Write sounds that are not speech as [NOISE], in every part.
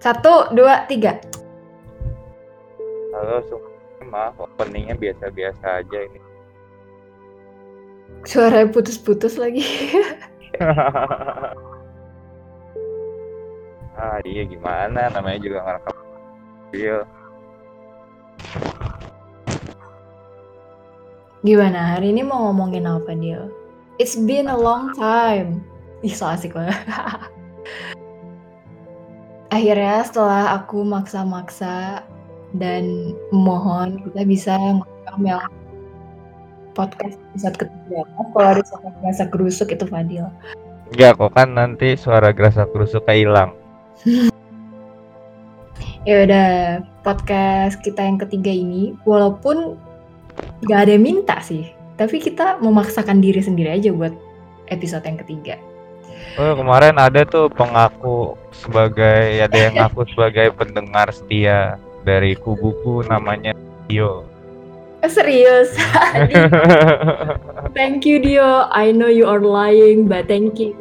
Satu, dua, tiga. Halo semua, openingnya biasa-biasa aja ini. Suaranya putus-putus lagi. [LAUGHS] ah iya gimana, namanya juga ngerekam video. Gimana? Hari ini mau ngomongin apa dia? It's been a long time. Ih, so asik banget. [LAUGHS] Akhirnya setelah aku maksa-maksa dan mohon kita bisa ngerekam yang podcast episode ketiga. Kalau ada suara gerasa gerusuk itu Fadil. Enggak kok kan nanti suara gerasa kerusuk hilang. Ya udah, podcast kita yang ketiga ini walaupun gak ada yang minta sih, tapi kita memaksakan diri sendiri aja buat episode yang ketiga. Oh kemarin ada tuh pengaku sebagai ada yang ngaku sebagai pendengar setia dari kubuku namanya Dio. Eh, serius? [LAUGHS] thank you Dio. I know you are lying, but thank you.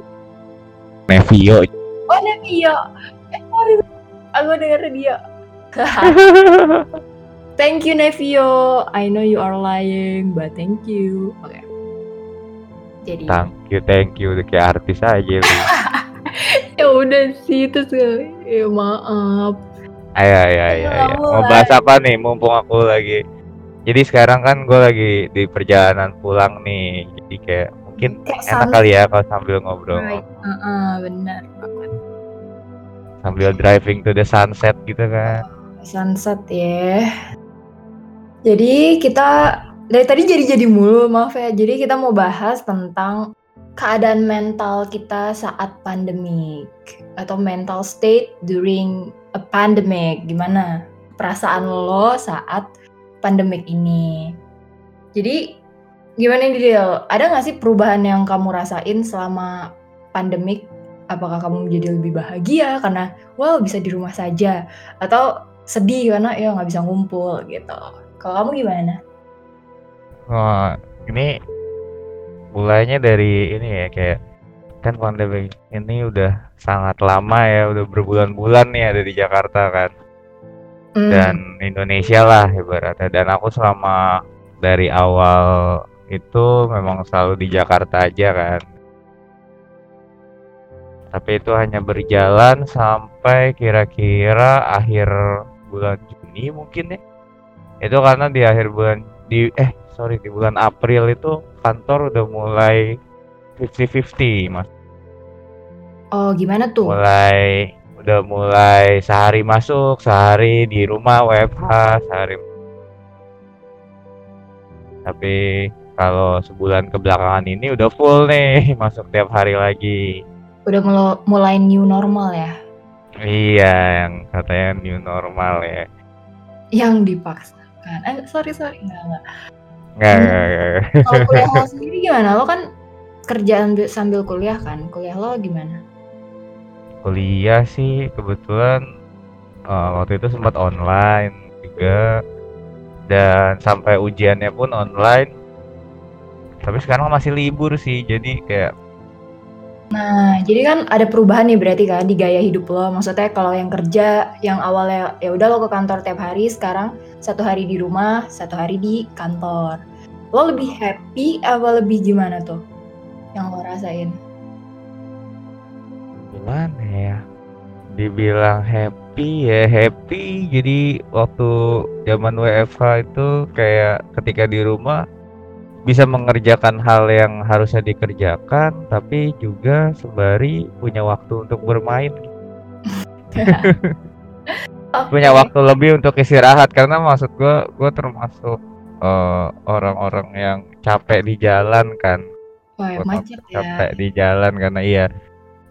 Nevio. Oh Nevio. Eh, sorry. Aku denger Dio. [LAUGHS] thank you Nevio. I know you are lying, but thank you. Oke. Jadi thank you, thank you. Kayak artis aja lu. [LAUGHS] ya udah sih terus ya maaf. Ayo, ayo, ayo, Ayo. Mau bahas apa nih? Mumpung aku lagi. Jadi sekarang kan gue lagi di perjalanan pulang nih. Jadi kayak mungkin enak kali ya kalau sambil ngobrol, Right. Heeh, benar banget. sambil driving to the sunset gitu kan. Sunset ya. Jadi kita dari tadi jadi-jadi mulu, maaf ya. Jadi kita mau bahas tentang keadaan mental kita saat pandemik atau mental state during a pandemic. Gimana perasaan lo saat pandemik ini? Jadi gimana nih Del? Ada nggak sih perubahan yang kamu rasain selama pandemik? Apakah kamu menjadi lebih bahagia karena wow bisa di rumah saja atau sedih karena ya nggak bisa ngumpul gitu. Kalau kamu gimana? Wah, ini mulainya dari ini ya kayak kan pandemi ini udah sangat lama ya, udah berbulan-bulan nih ada di Jakarta kan Hmm, dan Indonesia lah ibaratnya. Dan aku selama dari awal itu memang selalu di Jakarta aja kan. Tapi itu hanya berjalan sampai kira-kira akhir bulan Juni mungkin ya. Itu karena di akhir bulan di eh sorry di bulan April itu kantor udah mulai 50-50 mas. oh gimana tuh? Mulai udah mulai sehari masuk, sehari di rumah WFH, sehari. Tapi kalau sebulan kebelakangan ini udah full nih, [LAUGHS] masuk tiap hari lagi. Udah mulai new normal ya? Iya, yang katanya new normal ya. Yang dipaksakan. Eh sorry sorry nggak nggak. Nggak, Hmm. nggak, nggak. Kalau kuliah lo [LAUGHS] sendiri gimana? Lo kan kerjaan bi- sambil kuliah kan? Kuliah lo gimana? Kuliah sih kebetulan eh, waktu itu sempat online juga dan sampai ujiannya pun online. Tapi sekarang masih libur sih, jadi kayak Nah, jadi kan ada perubahan nih berarti kan di gaya hidup lo. Maksudnya kalau yang kerja yang awalnya ya udah lo ke kantor tiap hari, sekarang satu hari di rumah, satu hari di kantor. Lo lebih happy apa lebih gimana tuh? Yang lo rasain? gimana ya? Dibilang happy ya happy. Jadi waktu zaman WFH itu kayak ketika di rumah bisa mengerjakan hal yang harusnya dikerjakan, tapi juga sembari punya waktu untuk bermain. [LAUGHS] punya Oke. waktu lebih untuk istirahat karena maksud gua gua termasuk eh, orang-orang yang capek di jalan kan macet ya. capek di jalan karena iya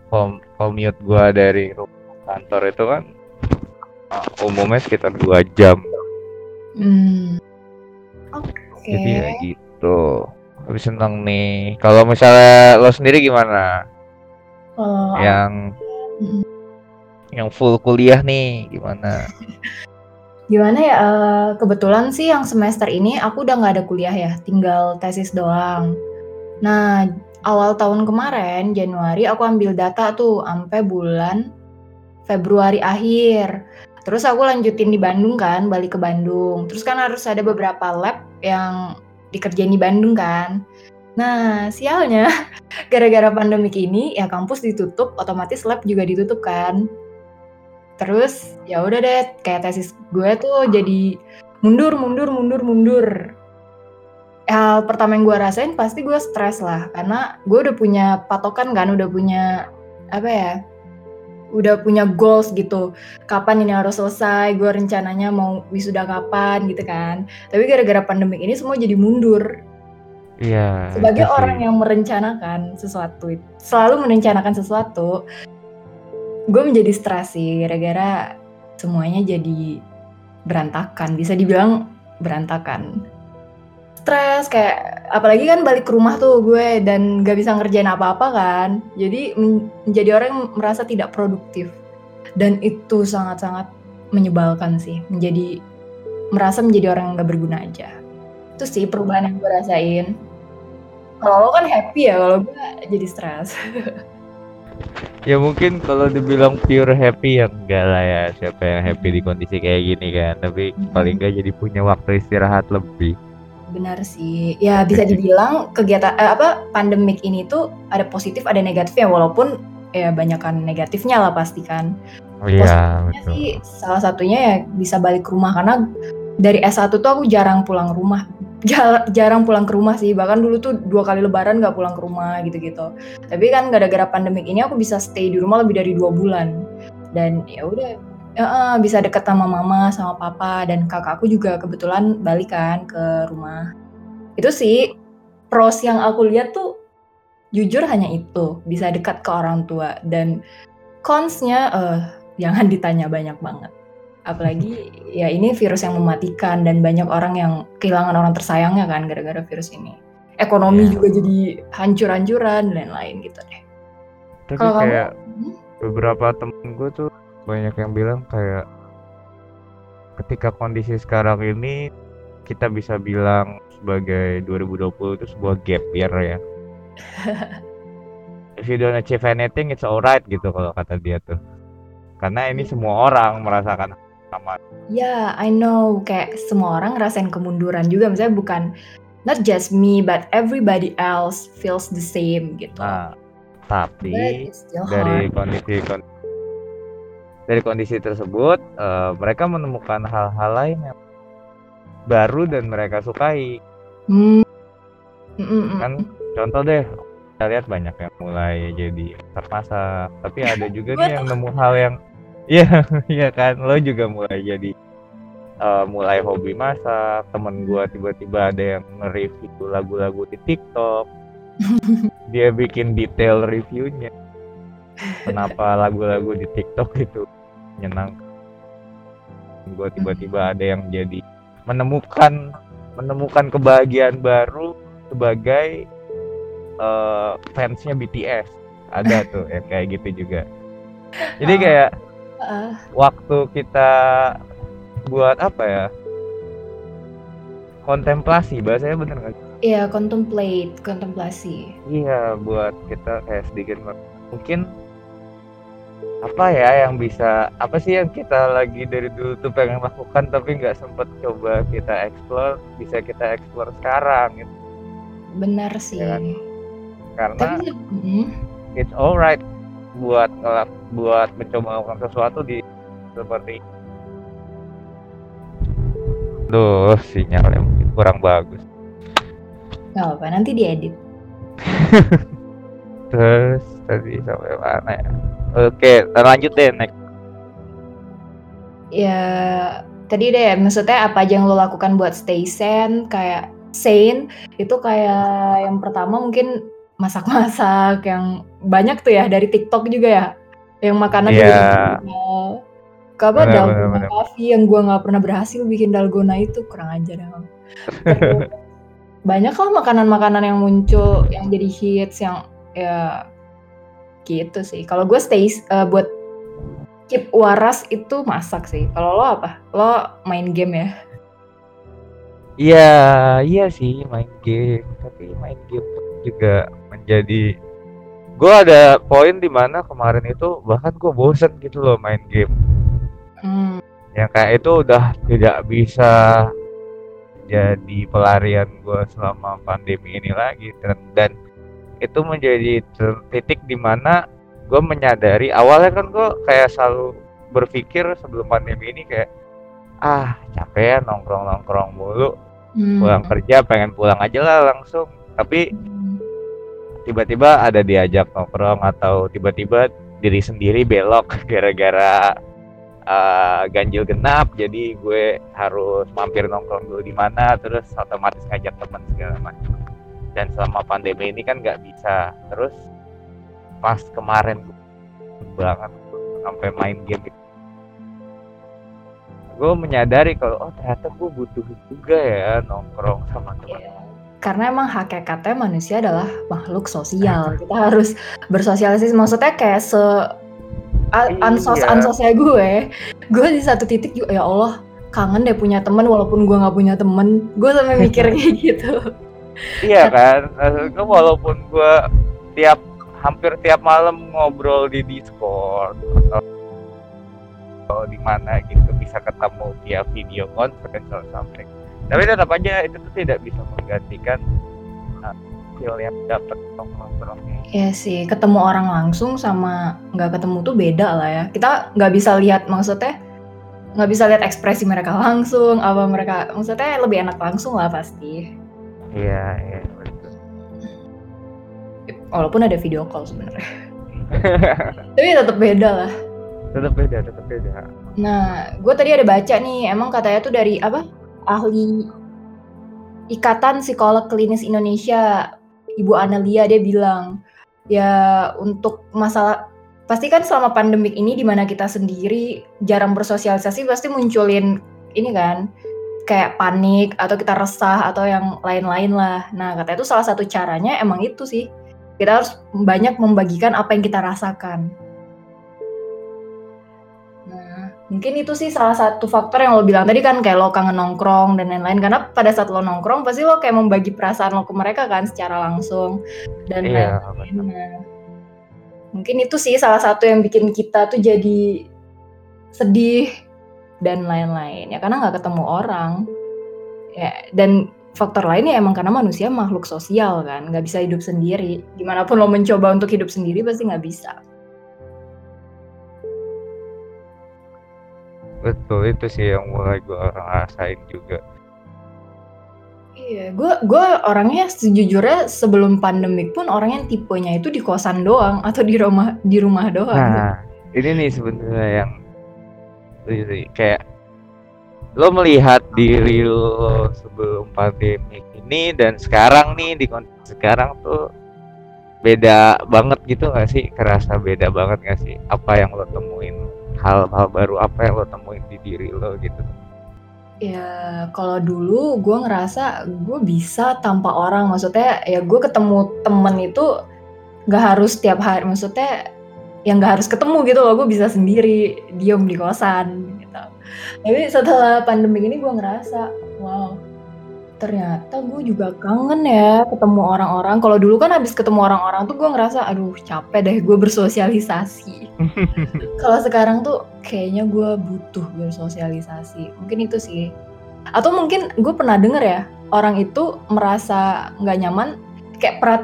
com- commute gua dari rumah kantor itu kan eh, umumnya sekitar dua jam Hmm. Oke. jadi ya gitu lebih seneng nih kalau misalnya lo sendiri gimana Kalau yang Mm. yang full kuliah nih gimana [LAUGHS] Gimana ya, eee, kebetulan sih yang semester ini aku udah nggak ada kuliah ya, tinggal tesis doang. Nah, awal tahun kemarin, Januari, aku ambil data tuh ampe bulan Februari akhir. Terus aku lanjutin di Bandung kan, balik ke Bandung. Terus kan harus ada beberapa lab yang dikerjain di Bandung kan. Nah, sialnya [LAUGHS] gara-gara pandemik ini ya kampus ditutup, otomatis lab juga ditutup kan. Terus ya udah deh, kayak tesis gue tuh jadi mundur, mundur, mundur, mundur. Hal pertama yang gue rasain pasti gue stres lah, karena gue udah punya patokan kan, udah punya apa ya, udah punya goals gitu. Kapan ini harus selesai, gue rencananya mau wisuda kapan gitu kan. Tapi gara-gara pandemik ini semua jadi mundur. Iya. Sebagai itu sih. orang yang merencanakan sesuatu, selalu merencanakan sesuatu, gue menjadi stres sih gara-gara semuanya jadi berantakan. Bisa dibilang berantakan. Stres kayak apalagi kan balik ke rumah tuh gue dan gak bisa ngerjain apa-apa kan. Jadi men- menjadi orang yang merasa tidak produktif. Dan itu sangat-sangat menyebalkan sih. Menjadi merasa menjadi orang yang gak berguna aja. Itu sih perubahan yang gue rasain. Kalau lo kan happy ya, kalau gue jadi stres. [LAUGHS] Ya mungkin kalau dibilang pure happy ya enggak lah ya siapa yang happy di kondisi kayak gini kan tapi paling enggak jadi punya waktu istirahat lebih Benar sih. Ya bisa dibilang kegiatan eh, apa pandemik ini tuh ada positif ada negatifnya walaupun ya banyakan negatifnya lah pasti kan. oh iya Positifnya betul sih salah satunya ya bisa balik ke rumah karena dari S1 tuh aku jarang pulang rumah. [LAUGHS] Jar- jarang pulang ke rumah sih bahkan dulu tuh dua kali lebaran nggak pulang ke rumah gitu-gitu tapi kan gara-gara pandemik ini aku bisa stay di rumah lebih dari dua bulan dan ya udah eh, bisa deket sama mama sama papa dan kakakku juga kebetulan balik kan ke rumah itu sih pros yang aku lihat tuh jujur hanya itu bisa dekat ke orang tua dan consnya eh jangan [LAUGHS] ditanya banyak banget apalagi [LAUGHS] ya ini virus yang mematikan dan banyak orang yang kehilangan orang tersayangnya kan gara-gara virus ini ekonomi Ya. juga jadi hancur-hancuran dan lain-lain gitu deh tapi kamu? kayak Hmm? beberapa temen gue tuh banyak yang bilang kayak ketika kondisi sekarang ini kita bisa bilang sebagai 2020 itu sebuah gap year ya [LAUGHS] if you don't achieve anything it's alright gitu kalau kata dia tuh karena ini Iya. semua orang merasakan sama Ya, I know. Kayak semua orang ngerasain kemunduran juga. Misalnya bukan not just me, but everybody else feels the same gitu. nah tapi dari hard. Dari kondisi tersebut eh, mereka menemukan hal-hal lain yang baru dan mereka sukai. Hmm. Mm, mm, mm, kan? Contoh deh kita lihat banyak yang mulai jadi masak-masak tapi ada juga nih yang nemu hal yang [LAUGHS] iya iya kan? Lo juga mulai jadi eh, mulai hobi masak. Temen gua tiba-tiba ada yang nge-review lagu-lagu di TikTok. [LAUGHS] Dia bikin detail reviewnya. Kenapa lagu-lagu di TikTok itu menyenangkan gua tiba-tiba ada yang jadi menemukan menemukan kebahagiaan baru sebagai eh, fansnya BTS ada [LAUGHS] tuh yang kayak gitu juga jadi Oh. kayak Ah, waktu kita buat apa ya kontemplasi bahasanya bener nggak? Iya, contemplate, kontemplasi. iya buat kita kayak sedikit mungkin apa ya yang bisa apa sih yang kita lagi dari dulu tuh pengen lakukan tapi nggak sempet coba kita explore bisa kita explore sekarang gitu. Benar sih. Iya. karena Tapi mm, it's alright buat ngelak buat mencoba melakukan sesuatu di seperti Duh, sinyalnya mungkin kurang bagus. nggak apa-apa, nanti diedit. [LAUGHS] Terus tadi sampai mana ya? Oke, lanjut deh next. Ya, tadi deh, maksudnya apa aja yang lo lakukan buat stay sane, kayak sane, itu kayak yang pertama mungkin masak-masak, yang banyak tuh ya, dari TikTok juga ya, yang makanan Iya. dari Bener, dalgona coffee yang gua nggak pernah berhasil bikin dalgona itu, kurang ajar emang. Terus, [LAUGHS] banyak lah makanan-makanan yang muncul, yang jadi hits, yang ya gitu sih. Kalau gue stay eh, buat keep waras itu masak sih. Kalau lo apa? Lo main game ya? Iya, iya sih main game, tapi main game pun juga menjadi gue ada poin di mana kemarin itu bahkan gue bosen gitu loh main game Hmm. yang kayak itu udah tidak bisa jadi pelarian gue selama pandemi ini lagi dan, dan itu menjadi titik di mana gue menyadari awalnya kan gue kayak selalu berpikir sebelum pandemi ini kayak ah capek ya nongkrong nongkrong mulu Hmm. pulang kerja pengen pulang aja lah langsung. Tapi tiba-tiba ada diajak nongkrong atau tiba-tiba diri sendiri belok [LAUGHS] gara-gara uh, ganjil genap jadi gue harus mampir nongkrong dulu di mana terus otomatis ngajak teman segala macam dan selama pandemi ini kan nggak bisa terus pas kemarin banget sampai main game gitu. gue menyadari kalau oh ternyata gue butuh juga ya nongkrong sama teman Iya. Karena emang hakikatnya manusia adalah makhluk sosial. Kita harus bersosialisasi. Maksudnya kayak se Iya. ansos ansosnya gue, gue di satu titik juga ya Allah kangen deh punya teman walaupun gue nggak punya temen. Gue sampai mikir kayak [LAUGHS] gitu. Iya kan, Maksudnya walaupun gua tiap hampir tiap malam ngobrol di Discord atau, atau di mana gitu bisa ketemu via video conference atau something. Tapi tetap aja itu tuh tidak bisa menggantikan uh, feel yang dapat nongkrongnya. Iya sih, ketemu orang langsung sama nggak ketemu tuh beda lah ya. Kita nggak bisa lihat maksudnya nggak bisa lihat ekspresi mereka langsung apa mereka maksudnya lebih enak langsung lah pasti. Iya, iya betul. Walaupun ada video call sebenarnya. Tapi tetap beda lah. tetap beda, tetap beda. Nah, gue tadi ada baca nih, emang katanya tuh dari apa? Ahli Ikatan Psikolog Klinis Indonesia, Ibu Analia dia bilang, ya untuk masalah pasti kan selama pandemik ini di mana kita sendiri jarang bersosialisasi pasti munculin ini kan kayak panik atau kita resah atau yang lain-lain lah. Nah, katanya itu salah satu caranya emang itu sih. Kita harus banyak membagikan apa yang kita rasakan. Nah, mungkin itu sih salah satu faktor yang lo bilang tadi kan kayak lo kangen nongkrong dan lain-lain karena pada saat lo nongkrong pasti lo kayak membagi perasaan lo ke mereka kan secara langsung dan Iya, lain-lain. Nah, mungkin itu sih salah satu yang bikin kita tuh jadi sedih dan lain-lain ya karena nggak ketemu orang ya dan faktor lainnya emang karena manusia makhluk sosial kan nggak bisa hidup sendiri gimana pun lo mencoba untuk hidup sendiri pasti nggak bisa Betul itu sih yang mulai gua rasain juga. Iya, gue gue orangnya sejujurnya sebelum pandemik pun orangnya tipenya itu di kosan doang atau di rumah di rumah doang. Nah, ini nih sebenarnya yang ini kayak lo melihat diri lo sebelum pandemi ini dan sekarang nih di kondisi sekarang tuh beda banget gitu gak sih? Kerasa beda banget gak sih? Apa yang lo temuin? Hal-hal baru apa yang lo temuin di diri lo gitu? Ya kalau dulu gue ngerasa gue bisa tanpa orang, maksudnya ya gue ketemu temen itu nggak harus tiap hari, maksudnya yang nggak harus ketemu gitu loh, gue bisa sendiri diem di kosan gitu. Tapi setelah pandemi ini gue ngerasa, wow, ternyata gue juga kangen ya ketemu orang-orang. Kalau dulu kan habis ketemu orang-orang tuh gue ngerasa, aduh capek deh gue bersosialisasi. [LAUGHS] Kalau sekarang tuh kayaknya gue butuh bersosialisasi. Mungkin itu sih. Atau mungkin gue pernah denger ya orang itu merasa nggak nyaman kayak perat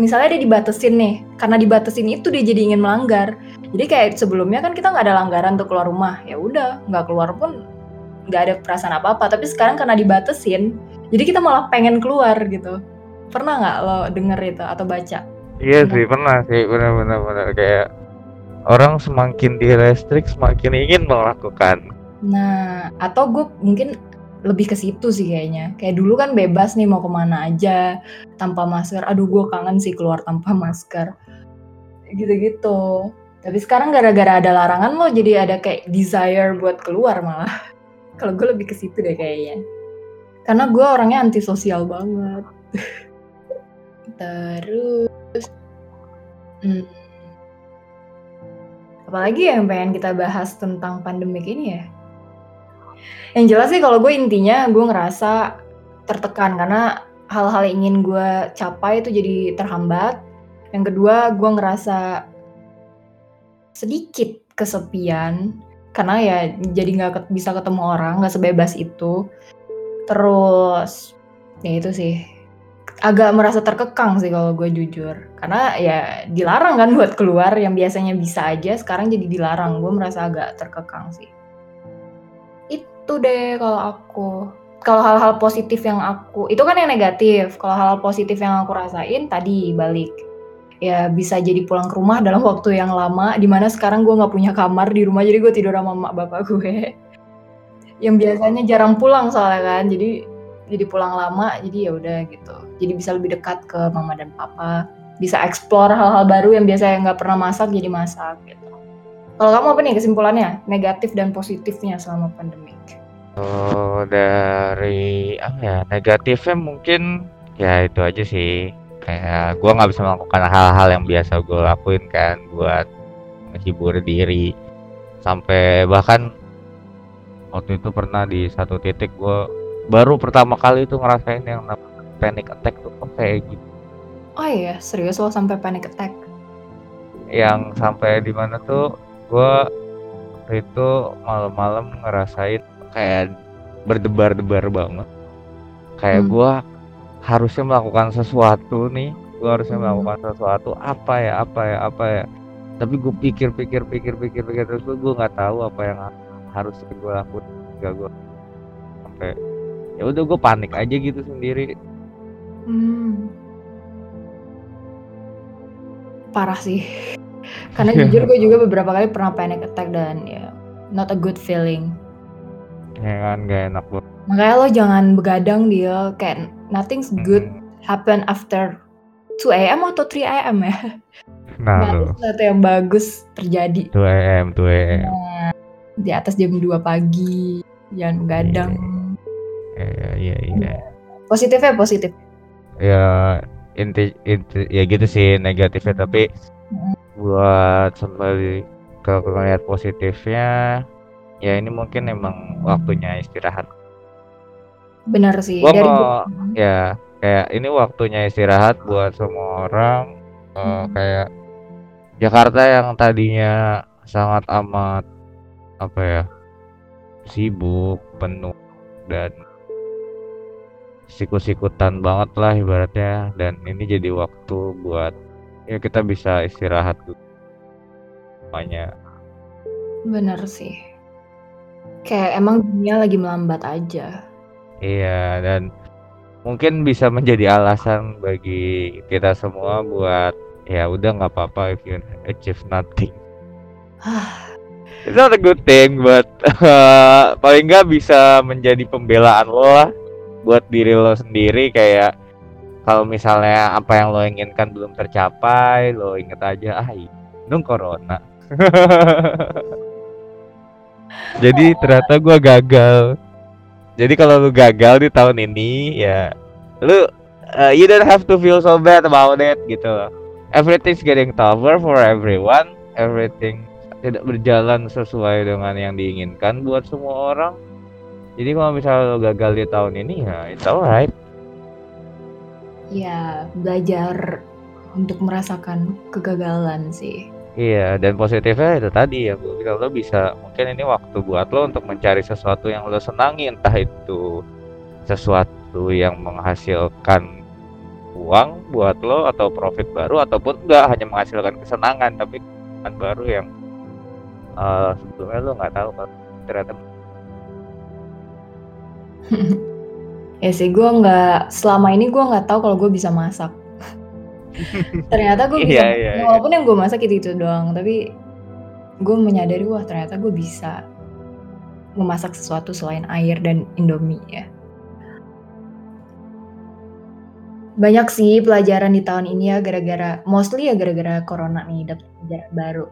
misalnya dia dibatesin nih karena dibatesin itu dia jadi ingin melanggar. Jadi kayak sebelumnya kan kita nggak ada langgaran untuk keluar rumah. Ya udah nggak keluar pun nggak ada perasaan apa apa tapi sekarang karena dibatesin jadi kita malah pengen keluar gitu. Pernah nggak lo denger itu atau baca? Iya Nah. sih pernah sih. Benar-benar benar kayak orang semakin direstrik semakin ingin melakukan. Nah, atau gue mungkin lebih ke situ sih kayaknya. Kayak dulu kan bebas nih mau ke mana aja tanpa masker. Aduh, gue kangen sih keluar tanpa masker. Gitu-gitu. Tapi sekarang gara-gara ada larangan lo jadi ada kayak desire buat keluar malah. [LAUGHS] Kalau gue lebih ke situ deh kayaknya. Karena gue orangnya antisosial banget. [LAUGHS] Terus, hmm, apalagi yang pengen kita bahas tentang pandemik ini ya? Yang jelas sih kalau gue intinya gue ngerasa tertekan karena hal-hal yang ingin gue capai itu jadi terhambat. Yang kedua, gue ngerasa sedikit kesepian karena ya jadi nggak bisa ketemu orang, nggak sebebas itu. Terus ya itu sih. Agak merasa terkekang sih kalau gue jujur. Karena ya dilarang kan [LAUGHS] buat keluar yang biasanya bisa aja sekarang jadi dilarang. Gue merasa agak terkekang sih itu deh kalau aku. Kalau hal-hal positif yang aku itu kan yang negatif. Kalau hal, -hal positif yang aku rasain tadi balik. Ya bisa jadi pulang ke rumah dalam waktu yang lama di mana sekarang gue nggak punya kamar di rumah jadi gue tidur sama mak bapak gue yang biasanya jarang pulang soalnya kan jadi jadi pulang lama jadi ya udah gitu. Jadi bisa lebih dekat ke mama dan papa. Bisa explore hal-hal baru yang biasanya nggak pernah masak jadi masak gitu kalau kamu apa nih kesimpulannya negatif dan positifnya selama pandemik oh dari apa ya negatifnya mungkin ya itu aja sih kayak gue nggak bisa melakukan hal-hal yang biasa gue lakuin kan buat menghibur diri sampai bahkan waktu itu pernah di satu titik gue baru pertama kali itu ngerasain yang panic attack tuh oh, kayak gitu. Oh iya, serius lo sampai panic attack? Yang sampai di mana tuh gue itu malam-malam ngerasain kayak berdebar-debar banget. Kayak hmm. gue harusnya melakukan sesuatu nih, gue harusnya hmm. melakukan sesuatu apa ya, apa ya, apa ya. Tapi gue pikir-pikir, pikir-pikir, pikir terus gue nggak tahu apa yang harus gue lakukan. Gak gue sampai ya udah gue panik aja gitu sendiri hmm. parah sih karena [LAUGHS] jujur gue juga beberapa kali pernah panic attack dan ya not a good feeling. Ya kan gak enak banget makanya lo jangan begadang dia kayak nothing's good hmm. happen after 2 am atau 3 am ya. Nah, nah sesuatu yang bagus terjadi. 2 am 2 am nah, di atas jam 2 pagi. Jangan begadang. Yeah iya iya iya. Positifnya positif. Ya inti, inti ya gitu sih negatifnya. Tapi buat kembali ke ngeliat positifnya ya ini mungkin emang waktunya istirahat benar sih gua Dari mau ya kayak ini waktunya istirahat buat semua orang uh, hmm. kayak Jakarta yang tadinya sangat amat apa ya sibuk penuh dan sikut-sikutan banget lah ibaratnya dan ini jadi waktu buat ya kita bisa istirahat tuh semuanya bener sih. Kayak emang dunia lagi melambat aja. Iya dan mungkin bisa menjadi alasan bagi kita semua buat ya udah nggak apa-apa if you achieve nothing. It's not a good thing, but uh, [LAUGHS] paling nggak bisa menjadi pembelaan lo lah buat diri lo sendiri kayak kalau misalnya apa yang lo inginkan belum tercapai lo inget aja ah dong corona. [LAUGHS] Jadi ternyata gue gagal. Jadi kalau lu gagal di tahun ini ya lu uh, you don't have to feel so bad about it gitu everything's getting tougher for everyone. Everything tidak berjalan sesuai dengan yang diinginkan buat semua orang. Jadi kalau misalnya lo gagal di tahun ini ya it's alright. Ya belajar untuk merasakan kegagalan sih. Iya, dan positifnya itu tadi ya, gue bilang lo bisa mungkin ini waktu buat lo untuk mencari sesuatu yang lo senangi, entah itu sesuatu yang menghasilkan uang buat lo atau profit baru ataupun enggak hanya menghasilkan kesenangan tapi kesenangan baru yang uh, sebelumnya lo nggak tahu kan ternyata [LAUGHS] ya sih gue nggak selama ini gue nggak tahu kalau gue bisa masak [LAUGHS] ternyata gue bisa yeah, yeah, iya. walaupun yang gue masak itu itu doang tapi gue menyadari wah ternyata gue bisa memasak sesuatu selain air dan indomie ya banyak sih pelajaran di tahun ini ya gara-gara mostly ya gara-gara corona nih dapat pelajaran baru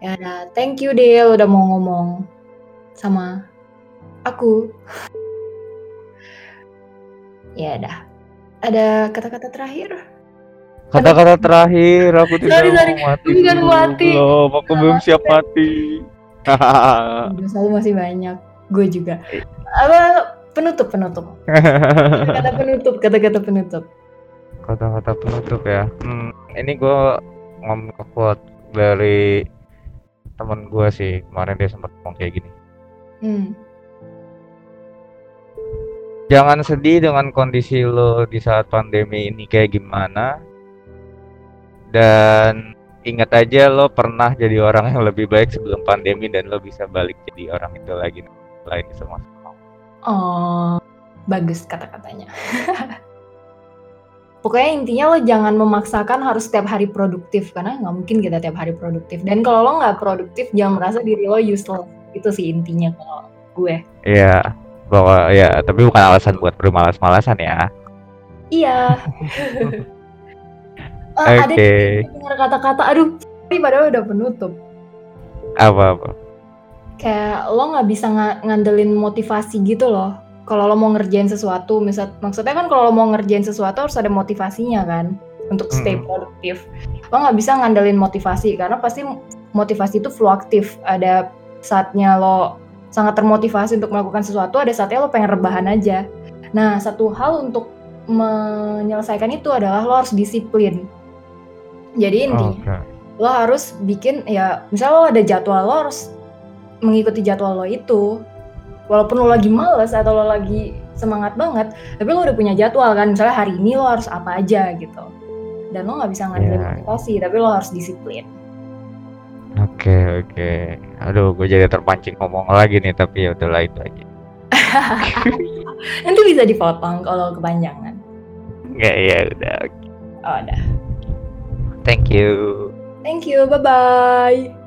ya thank you Del udah mau ngomong sama aku. Ya dah. Ada kata-kata terakhir? Kata-kata terakhir, aku tidak sorry, sorry. mau mati. Jangan mati. Belum, aku belum siap mati. Selalu masih banyak. Gue juga. Apa penutup penutup. Kata-kata penutup, kata-kata penutup. Kata-kata penutup ya. Hmm, ini gue ngomong quote dari temen gue sih kemarin dia sempat ngomong kayak gini Hmm. Jangan sedih dengan kondisi lo di saat pandemi ini kayak gimana dan ingat aja lo pernah jadi orang yang lebih baik sebelum pandemi dan lo bisa balik jadi orang itu lagi lain semua Oh, bagus kata-katanya. [LAUGHS] Pokoknya intinya lo jangan memaksakan harus setiap hari produktif karena nggak mungkin kita tiap hari produktif. Dan kalau lo nggak produktif jangan merasa diri lo useless. Itu sih intinya kalau gue. Iya bahwa ya tapi bukan alasan buat bermalas-malasan ya Iya. [LAUGHS] Eh, Ada Oke. nih, dengar kata-kata, aduh, tapi padahal udah penutup. apa apa Kayak lo nggak bisa nga- ngandelin motivasi gitu loh. Kalau lo mau ngerjain sesuatu, misal maksudnya kan kalau lo mau ngerjain sesuatu harus ada motivasinya kan untuk stay Mm-mm. produktif. Lo nggak bisa ngandelin motivasi karena pasti motivasi itu fluktuatif. Ada saatnya lo sangat termotivasi untuk melakukan sesuatu, ada saatnya lo pengen rebahan aja. Nah, satu hal untuk menyelesaikan itu adalah lo harus disiplin. Jadi intinya Oke. lo harus bikin ya misalnya lo ada jadwal lo harus mengikuti jadwal lo itu walaupun lo lagi males atau lo lagi semangat banget tapi lo udah punya jadwal kan misalnya hari ini lo harus apa aja gitu dan lo nggak bisa ngandelin Iya. motivasi tapi lo harus disiplin Oke oke. Aduh, gue jadi terpancing ngomong lagi nih, tapi ya udahlah itu aja. [LAUGHS] nanti bisa dipotong kalau kepanjangan Enggak ya udah. oh udah Thank you. thank you bye bye